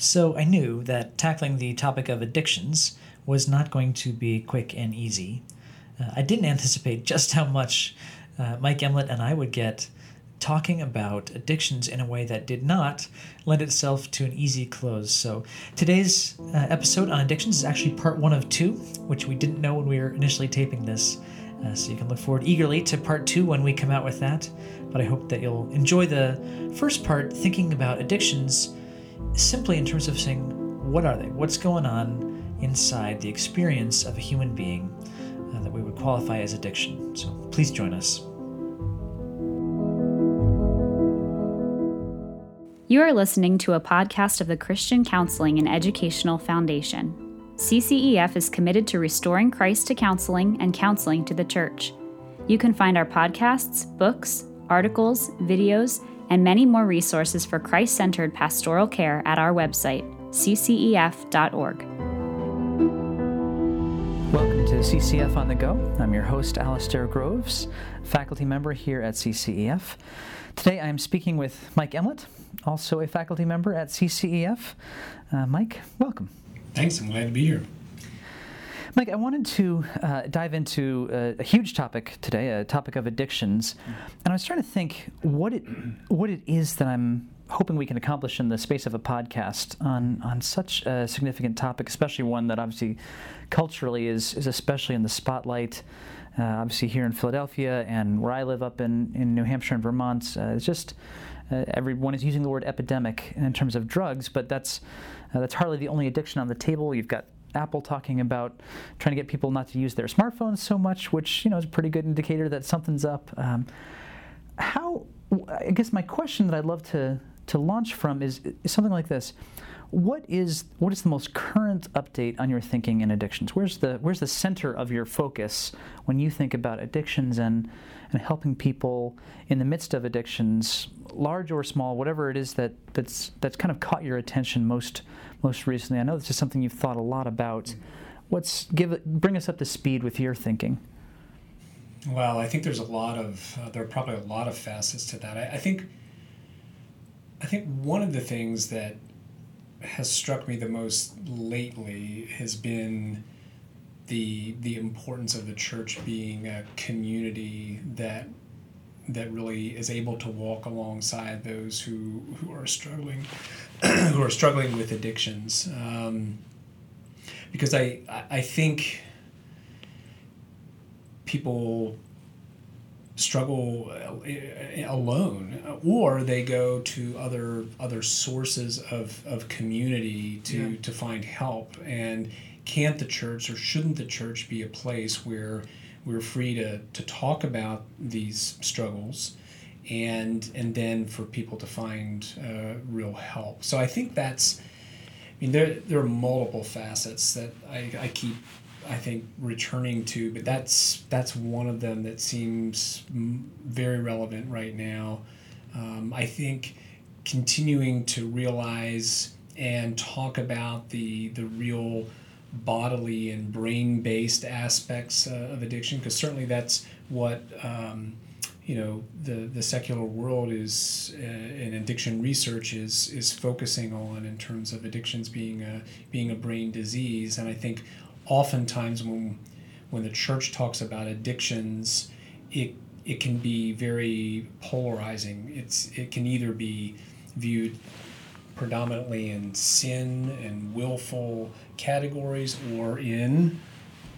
So I knew that tackling the topic of addictions was not going to be quick and easy. Uh, I didn't anticipate just how much uh, Mike Emlet and I would get talking about addictions in a way that did not lend itself to an easy close. So today's uh, episode on addictions is actually part one of two, which we didn't know when we were initially taping this. Uh, so you can look forward eagerly to part two when we come out with that. But I hope that you'll enjoy the first part, thinking about addictions simply in terms of saying, what are they? What's going on inside the experience of a human being uh, that we would qualify as addiction? So please join us. You are listening to a podcast of the Christian Counseling and Educational Foundation. CCEF is committed to restoring Christ to counseling and counseling to the church. You can find our podcasts, books, articles, videos, and many more resources for Christ centered pastoral care at our website, ccef.org. Welcome to CCF on the Go. I'm your host, Alasdair Groves, faculty member here at CCEF. Today I'm speaking with Mike Emlet, also a faculty member at CCEF. Uh, Mike, welcome. Thanks, I'm glad to be here. Mike, I wanted to uh, dive into a, a, huge topic today, a topic of addictions, and I was trying to think what it what it is that I'm hoping we can accomplish in the space of a podcast on on such a significant topic, especially one that obviously culturally is is especially in the spotlight. Uh, obviously, here in Philadelphia and where I live up in, in New Hampshire and Vermont, uh, it's just uh, everyone is using the word epidemic in terms of drugs, but that's uh, that's hardly the only addiction on the table. You've got Apple talking about trying to get people not to use their smartphones so much, which you know is a pretty good indicator that something's up. Um, how? I guess my question that I'd love to to launch from is, is something like this: What is what is the most current update on your thinking in addictions? Where's the where's the center of your focus when you think about addictions and and helping people in the midst of addictions, large or small, whatever it is that that's that's kind of caught your attention most most recently. I know this is something you've thought a lot about. What's give bring us up to speed with your thinking? Well, I think there's a lot of uh, there are probably a lot of facets to that. I, I think I think one of the things that has struck me the most lately has been the the importance of the church being a community that that really is able to walk alongside those who who are struggling who are struggling with addictions. Um, because I I think people struggle uh, alone or they go to other other sources of, of community to, yeah. to find help and can't the church or shouldn't the church be a place where we're free to, to talk about these struggles and and then for people to find uh, real help so i think that's i mean there, there are multiple facets that I, I keep i think returning to but that's that's one of them that seems very relevant right now. Um, i think continuing to realize and talk about the the real bodily and brain based aspects uh, of addiction because certainly that's what um, you know the the secular world is uh, and addiction research is is focusing on in terms of addictions being a being a brain disease. And I think oftentimes when when the church talks about addictions it it can be very polarizing. It's it can either be viewed predominantly in sin and willful categories or in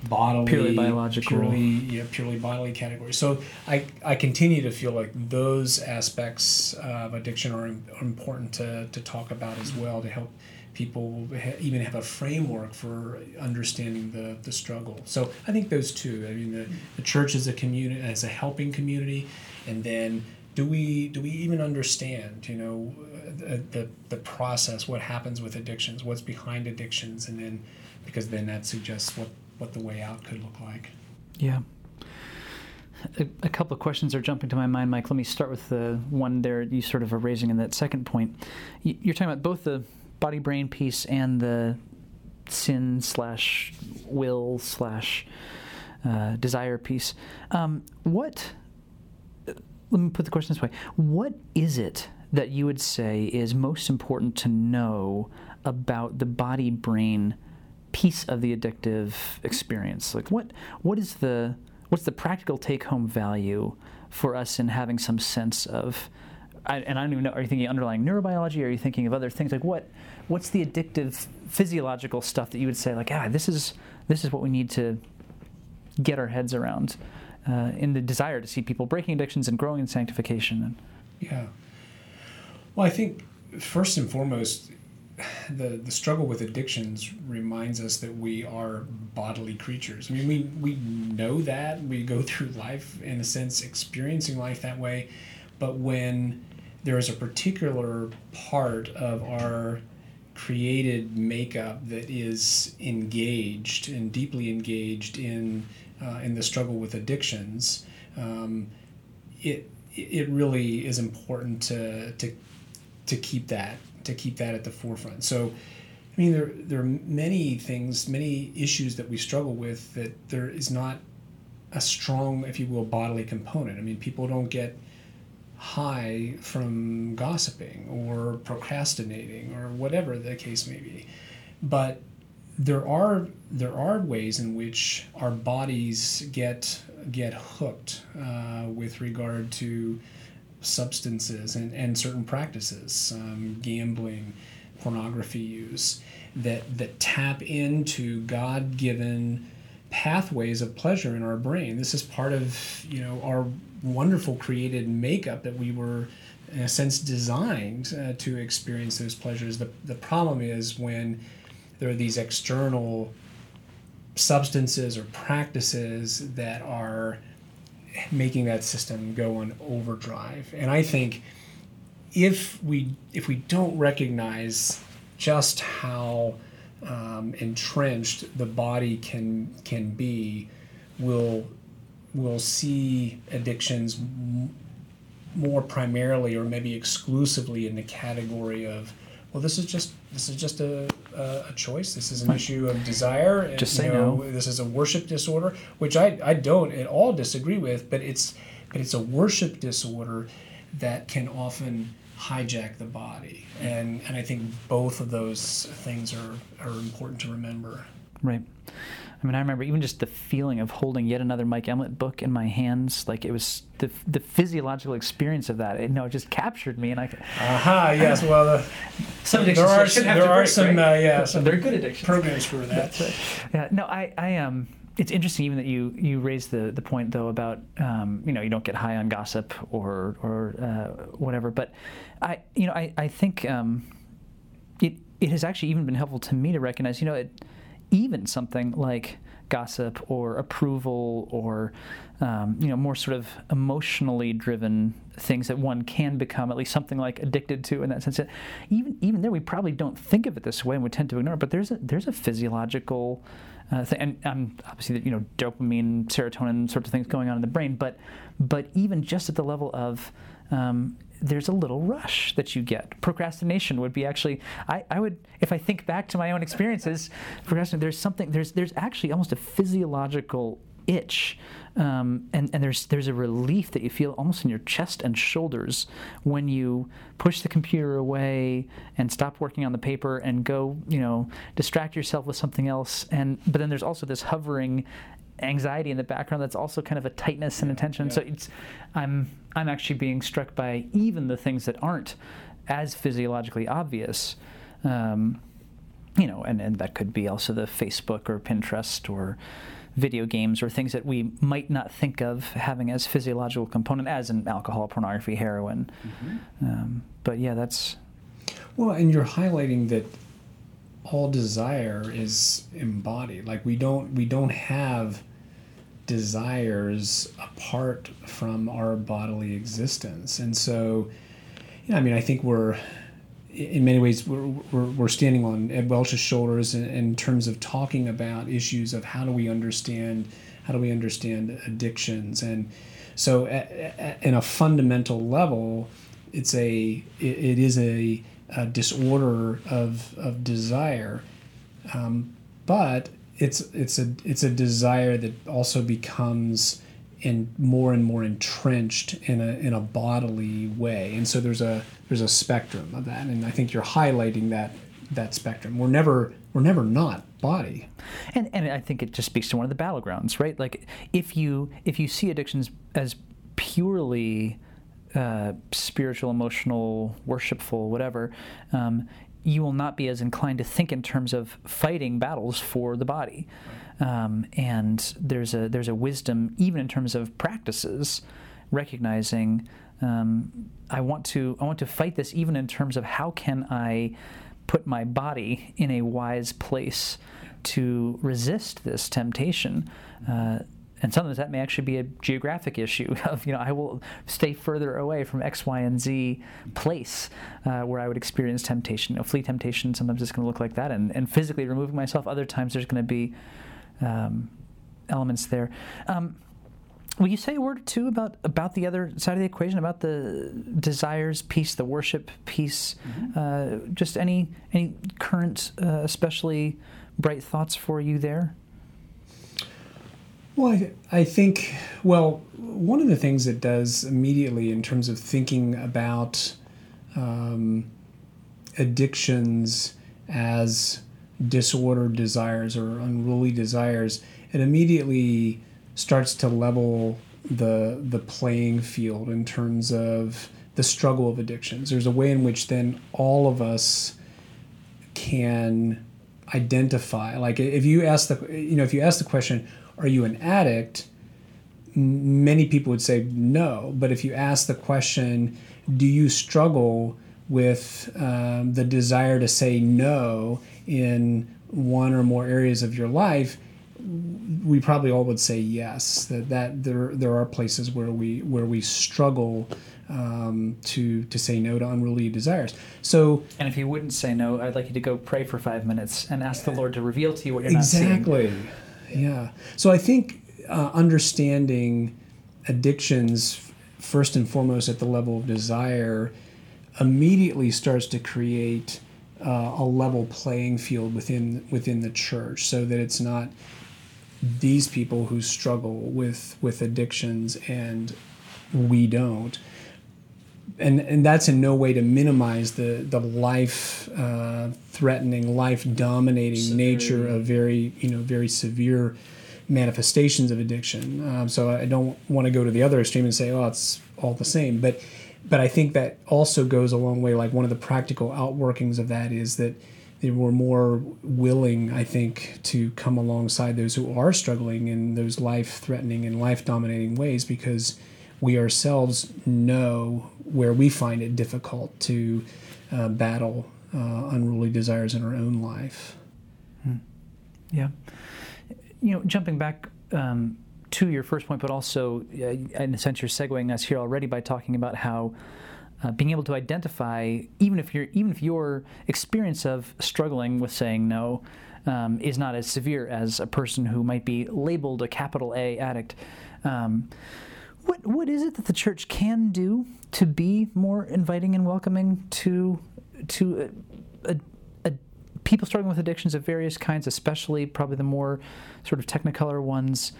bodily purely biological. purely yeah purely bodily categories. So i i continue to feel like those aspects of addiction are, are important to, to talk about as well to help people even have a framework for understanding the, the struggle. So i think those two i mean the, the church as a community as a helping community and then do we do we even understand you know the, the, the process what happens with addictions what's behind addictions and then because then that suggests what what the way out could look like? Yeah. A couple of questions are jumping to my mind mike. Let me start with the one there you sort of are raising in that second point. You're talking about both the body brain piece and the sin slash will slash uh, desire piece um, what let me put the question this way what is it that you would say is most important to know about the body brain piece of the addictive experience? Like what what is the what's the practical take home value for us in having some sense of I, and I don't even know. Are you thinking underlying neurobiology? Are you thinking of other things? Like what? What's the addictive physiological stuff that you would say like, ah, this is this is what we need to get our heads around uh, in the desire to see people breaking addictions and growing in sanctification. And, yeah. Well, I think first and foremost, the the struggle with addictions reminds us that we are bodily creatures. I mean, we we know that we go through life in a sense experiencing life that way, but when there is a particular part of our created makeup that is engaged and deeply engaged in uh, in the struggle with addictions, um, it it really is important to to to keep that to keep that at the forefront. So. I mean, there, there are many things, many issues that we struggle with that there is not a strong, if you will, bodily component. I mean, people don't get high from gossiping or procrastinating or whatever the case may be. But there are there are ways in which our bodies get get hooked uh, with regard to substances and, and certain practices, um, gambling, pornography use, that that tap into God given pathways of pleasure in our brain. This is part of you know our wonderful created makeup that we were in a sense designed uh, to experience those pleasures. The, the problem is when there are these external substances or practices that are making that system go on overdrive. And i think if we if we don't recognize just how um, entrenched the body can can be will will see addictions m- more primarily or maybe exclusively in the category of well this is just this is just a, a, a choice this is an issue of desire and, Just say you know, no. this is a worship disorder which I, I don't at all disagree with but it's but it's a worship disorder that can often hijack the body and and I think both of those things are are important to remember Right. I mean, I remember even just the feeling of holding yet another Mike Emlet book in my hands. Like it was the, the physiological experience of that. It, no, it just captured me, and I. aha yes well uh, Some there are some, there are some uh, yeah some They're good addictions. programs for that Yeah. No, I. I um. It's interesting even that you you raised the the point though about um, you know you don't get high on gossip or or uh, whatever, but I you know I I think um, it it has actually even been helpful to me to recognize you know it even something like gossip or approval or um, you know more sort of emotionally driven things that one can become at least something like addicted to in that sense. That even even there we probably don't think of it this way and we tend to ignore it but there's a there's a physiological uh, thing and um, obviously you know dopamine serotonin sorts of things going on in the brain but but even just at the level of um, there's a little rush that you get. Procrastination would be actually, I, I would, if I think back to my own experiences, procrastination, there's something, there's, there's actually almost a physiological itch. Um, and, and there's there's a relief that you feel almost in your chest and shoulders when you push the computer away and stop working on the paper and go you know distract yourself with something else and but then there's also this hovering anxiety in the background that's also kind of a tightness and attention. So it's I'm I'm actually being struck by even the things that aren't as physiologically obvious. Um, you know, and, and that could be also the Facebook or Pinterest or video games or things that we might not think of having as physiological component as in alcohol, pornography, heroin. Um, but yeah, that's Well, and you're highlighting that all desire is embodied. Like we don't we don't have desires apart from our bodily existence, and so, you know, I mean, I think we're in many ways we're, we're, we're standing on Ed Welch's shoulders in, in terms of talking about issues of how do we understand how do we understand addictions and so at, at, in a fundamental level it's a it, it is a, a disorder of, of desire um, but it's it's a it's a desire that also becomes and more and more entrenched in a in a bodily way. And so there's a there's a spectrum of that, and I think you're highlighting that that spectrum. We're never we're never not body. And and I think it just speaks to one of the battlegrounds, right? Like if you if you see addictions as purely uh, spiritual, emotional, worshipful, whatever, um, you will not be as inclined to think in terms of fighting battles for the body. Um, and there's a there's a wisdom even in terms of practices, recognizing um, I want to I want to fight this even in terms of how can I put my body in a wise place to resist this temptation. Uh, and sometimes that may actually be a geographic issue of you know I will stay further away from X, Y, and Z place uh, where I would experience temptation. You know, flee temptation. Sometimes it's going to look like that, and, and physically removing myself. Other times there's going to be um, elements there. Um, will you say a word or two about about the other side of the equation, about the desires piece, the worship piece? Mm-hmm. Uh, just any any current, uh, especially bright thoughts for you there. Well, I, think, well, one of the things it does immediately in terms of thinking about um, addictions as disordered desires or unruly desires, it immediately starts to level the the playing field in terms of the struggle of addictions. There's a way in which then all of us can identify. Like if you ask the you know if you ask the question, are you an addict? Many people would say no. But if you ask the question, do you struggle with um, the desire to say no in one or more areas of your life? we probably all would say yes that, that there there are places where we where we struggle um, to to say no to unruly desires. So, and if you wouldn't say no, I'd like you to go pray for five minutes and ask the Lord to reveal to you what you're exactly. not seeing. Yeah. So I think uh, understanding addictions first and foremost at the level of desire immediately starts to create uh, a level playing field within within the church, so that it's not these people who struggle with with addictions and we don't and and that's in no way to minimize the the life uh, threatening, life dominating nature of very you know very severe manifestations of addiction. Um, so I don't want to go to the other extreme and say, oh, it's all the same. But but I think that also goes a long way. Like one of the practical outworkings of that is that they were more willing, I think, to come alongside those who are struggling in those life threatening and life dominating ways because we ourselves know where we find it difficult to uh, battle uh, unruly desires in our own life. Hmm. Yeah. You know, jumping back um, to your first point, but also, uh, in a sense, you're segueing us here already by talking about how. Uh, being able to identify, even if your even if your experience of struggling with saying no um, is not as severe as a person who might be labeled a capital A addict, um, what what is it that the church can do to be more inviting and welcoming to to a, a, a people struggling with addictions of various kinds, especially probably the more sort of technicolor ones?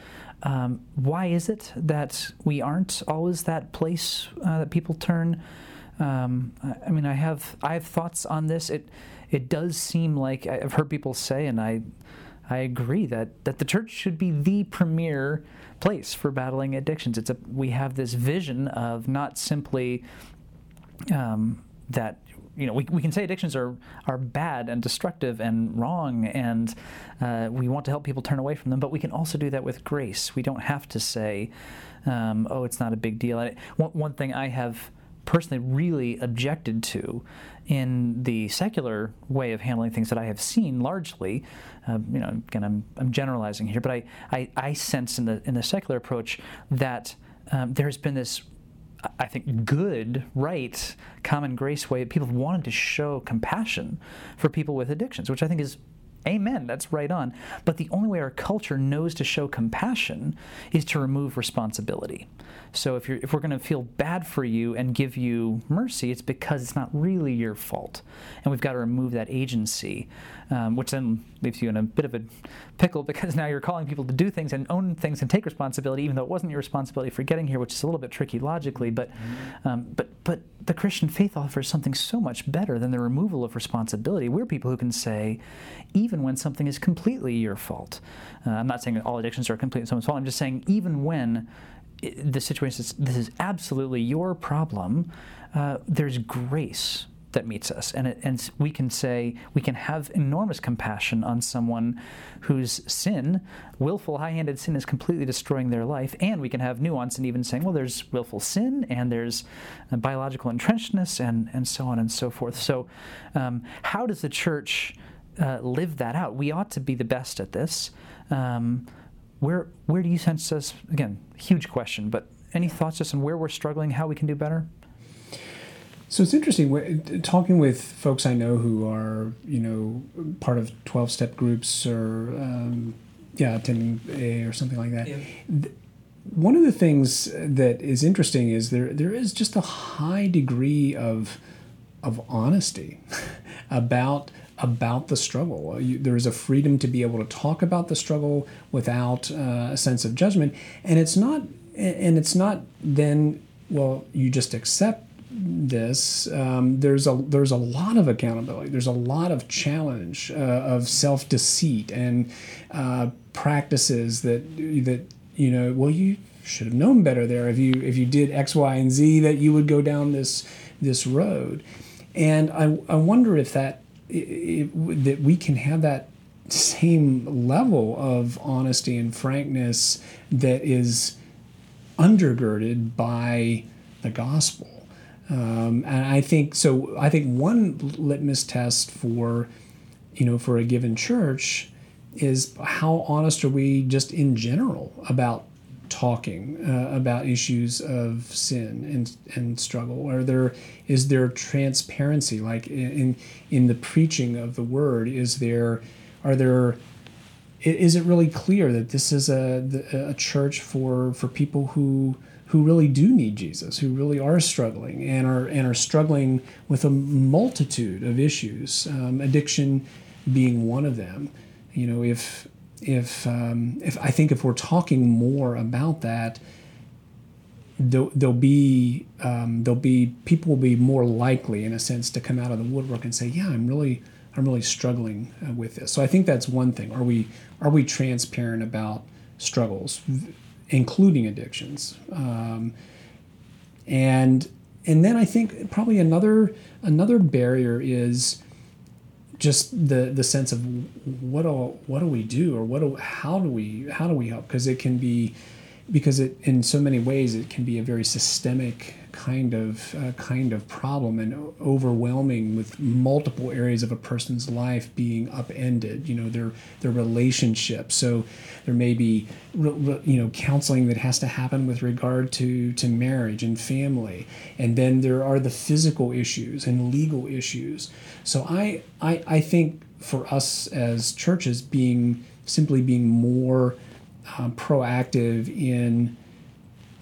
Um, why is it that we aren't always that place uh, that people turn? Um, I, I, mean, I have I have thoughts on this. It it does seem like I've heard people say, and I I agree that that the church should be the premier place for battling addictions. It's a we have this vision of not simply um, that you know we, we can say addictions are are bad and destructive and wrong and uh, we want to help people turn away from them, but we can also do that with grace. We don't have to say, um, oh, it's not a big deal. I, one, one thing I have personally really objected to in the secular way of handling things that I have seen largely, uh, you know, again, I'm, I'm generalizing here, but I, I, I sense in the, in the secular approach that um, there's been this I think, good, right, common grace way people have wanted to show compassion for people with addictions, which I think is Amen, that's right on. But the only way our culture knows to show compassion is to remove responsibility. So if, you're, if we're going to feel bad for you and give you mercy, it's because it's not really your fault. And we've got to remove that agency, um, which then leaves you in a bit of a pickle because now you're calling people to do things and own things and take responsibility, even though it wasn't your responsibility for getting here, which is a little bit tricky logically. But, um, but, but the Christian faith offers something so much better than the removal of responsibility. We're people who can say, even when something is completely your fault. Uh, I'm not saying all addictions are completely someone's fault. I'm just saying, even when the situation is this is absolutely your problem, uh, there's grace that meets us. And, it, and we can say, we can have enormous compassion on someone whose sin, willful, high handed sin, is completely destroying their life. And we can have nuance and even saying, well, there's willful sin and there's uh, biological entrenchedness and, and so on and so forth. So, um, how does the church uh, live that out? We ought to be the best at this. Um, where, where do you sense us? Again, huge question, but any thoughts just on where we're struggling, how we can do better? So it's interesting talking with folks I know who are, you know, part of 12 step groups or, um, yeah, attending A or something like that. Yeah. One of the things that is interesting is there there is just a high degree of of honesty about about the struggle. You, there is a freedom to be able to talk about the struggle without uh, a sense of judgment, and it's not and it's not then well you just accept this, um, there's a there's a lot of accountability. There's a lot of challenge uh, of self deceit and uh, practices that that you know. Well, you should have known better there. If you if you did X, Y, and Z, that you would go down this this road. And I I wonder if that if, that we can have that same level of honesty and frankness that is undergirded by the gospel um, and I think so. I think one litmus test for, you know, for a given church, is how honest are we just in general about talking uh, about issues of sin and and struggle? Are there is there transparency like in in the preaching of the word? Is there are there is it really clear that this is a a church for for people who who really do need Jesus, who really are struggling and are and are struggling with a multitude of issues, um, addiction being one of them. You know, if if um, if I think if we're talking more about that, there'll, there'll be um, there'll be people will be more likely, in a sense, to come out of the woodwork and say, "Yeah, I'm really I'm really struggling uh, with this." So I think that's one thing. Are we are we transparent about struggles? including addictions. Um, and and then I think probably another another barrier is just the the sense of what do what do we do or what do how do we how do we help? Because it can be because it in so many ways it can be a very systemic kind of uh, kind of problem and overwhelming with multiple areas of a person's life being upended you know their their relationship. So there may be you know counseling that has to happen with regard to to marriage and family. And then there are the physical issues and legal issues. So i i, I think for us as churches being simply being more um, proactive in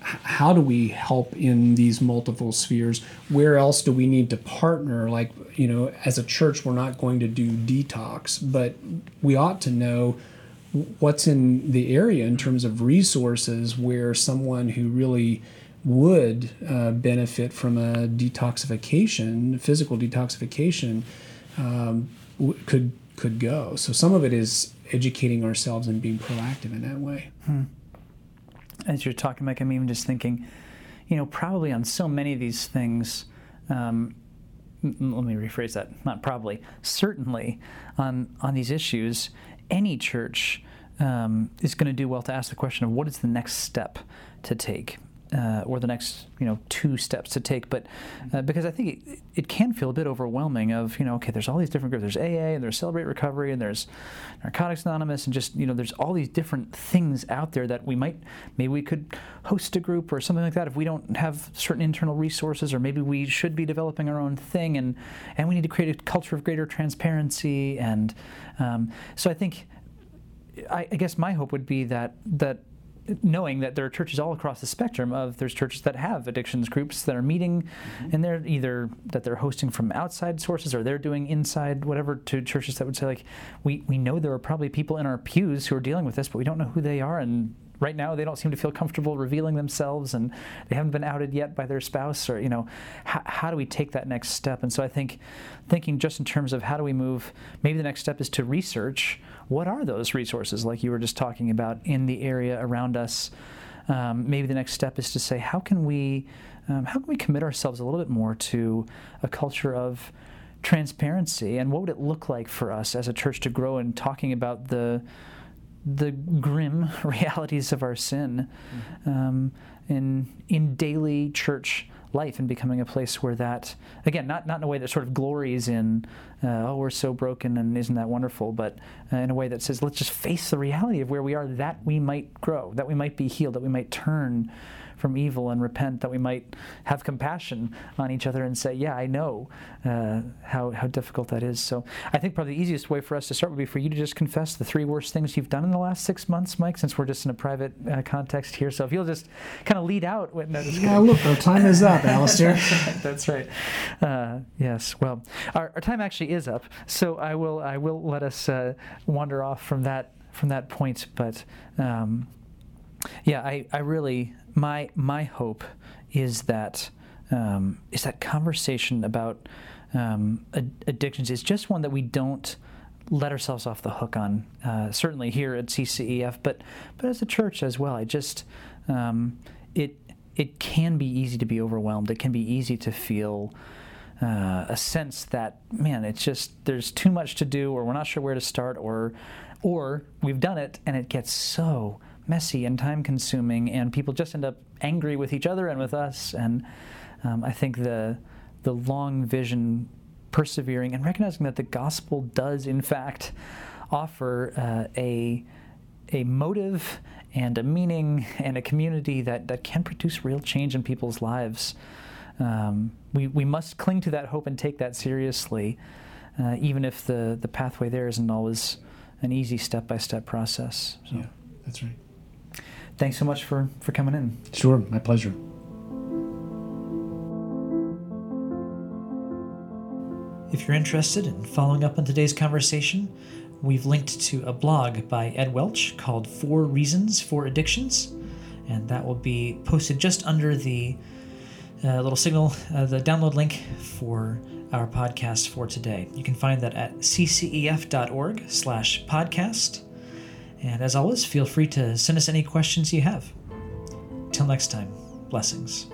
how do we help in these multiple spheres? Where else do we need to partner? Like you know as a church we're not going to do detox but we ought to know what's in the area in terms of resources where someone who really would uh, benefit from a detoxification physical detoxification um, could could go. So some of it is educating ourselves and being proactive in that way. Hmm. As you're talking, Mike, I'm even just thinking, you know, probably on so many of these things, um, let me rephrase that, not probably, certainly on, on these issues, any church um, is going to do well to ask the question of what is the next step to take. Uh, or the next you know two steps to take. But uh, because I think it, it, can feel a bit overwhelming. Of you know, okay, there's all these different groups. There's AA and there's Celebrate Recovery and there's Narcotics Anonymous and just you know there's all these different things out there that we might maybe we could host a group or something like that if we don't have certain internal resources or maybe we should be developing our own thing and and we need to create a culture of greater transparency and um, so I think. I, I guess my hope would be that that knowing that there are churches all across the spectrum of there's churches that have addictions groups that are meeting mm-hmm. and they're either that they're hosting from outside sources or they're doing inside whatever to churches that would say like we, we know there are probably people in our pews who are dealing with this but we don't know who they are and right now they don't seem to feel comfortable revealing themselves and they haven't been outed yet by their spouse or you know how, do we take that next step? And so i think thinking just in terms of how do we move maybe the next step is to research what are those resources like you were just talking about in the area around us. Um, maybe the next step is to say how can we um, how can we commit ourselves a little bit more to a culture of transparency and what would it look like for us as a church to grow in talking about the the grim realities of our sin mm-hmm. um, in in daily church life and becoming a place where that again not not in a way that sort of glories in uh, oh we're so broken and isn't that wonderful but uh, in a way that says let's just face the reality of where we are that we might grow that we might be healed that we might turn from evil and repent, that we might have compassion on each other and say, Yeah, I know uh, how, how difficult that is. So I think probably the easiest way for us to start would be for you to just confess the three worst things you've done in the last six months, Mike, since we're just in a private uh, context here. So if you'll just kind of lead out. No, yeah, look, our time is up, Alasdair. That's right. Uh, yes. Well, our, our time actually is up. So I will I will let us uh, wander off from that from that point, but. Um, yeah, I, I really my my hope is that um, is that conversation about um, addictions is just one that we don't let ourselves off the hook on. Uh, certainly here at CCEF, but but as a church as well. I just um, it it can be easy to be overwhelmed. It can be easy to feel. Uh, a sense that man, it's just there's too much to do, or we're not sure where to start, or or we've done it and it gets so messy and time consuming, and people just end up angry with each other and with us. And um, I think the the long vision, persevering, and recognizing that the gospel does in fact offer uh, a a motive and a meaning and a community that, that can produce real change in people's lives. Um, we, we must cling to that hope and take that seriously, uh, even if the, the pathway there isn't always an easy step by step process. So. Yeah, that's right thanks so much for, for coming in. Sure, my pleasure. If you're interested in following up on today's conversation, we've linked to a blog by Ed Welch called Four Reasons for Addictions, and that will be posted just under the uh, little signal, uh, the download link for our podcast for today. You can find that at ccef.org slash podcast. And as always, feel free to send us any questions you have. Till next time, blessings.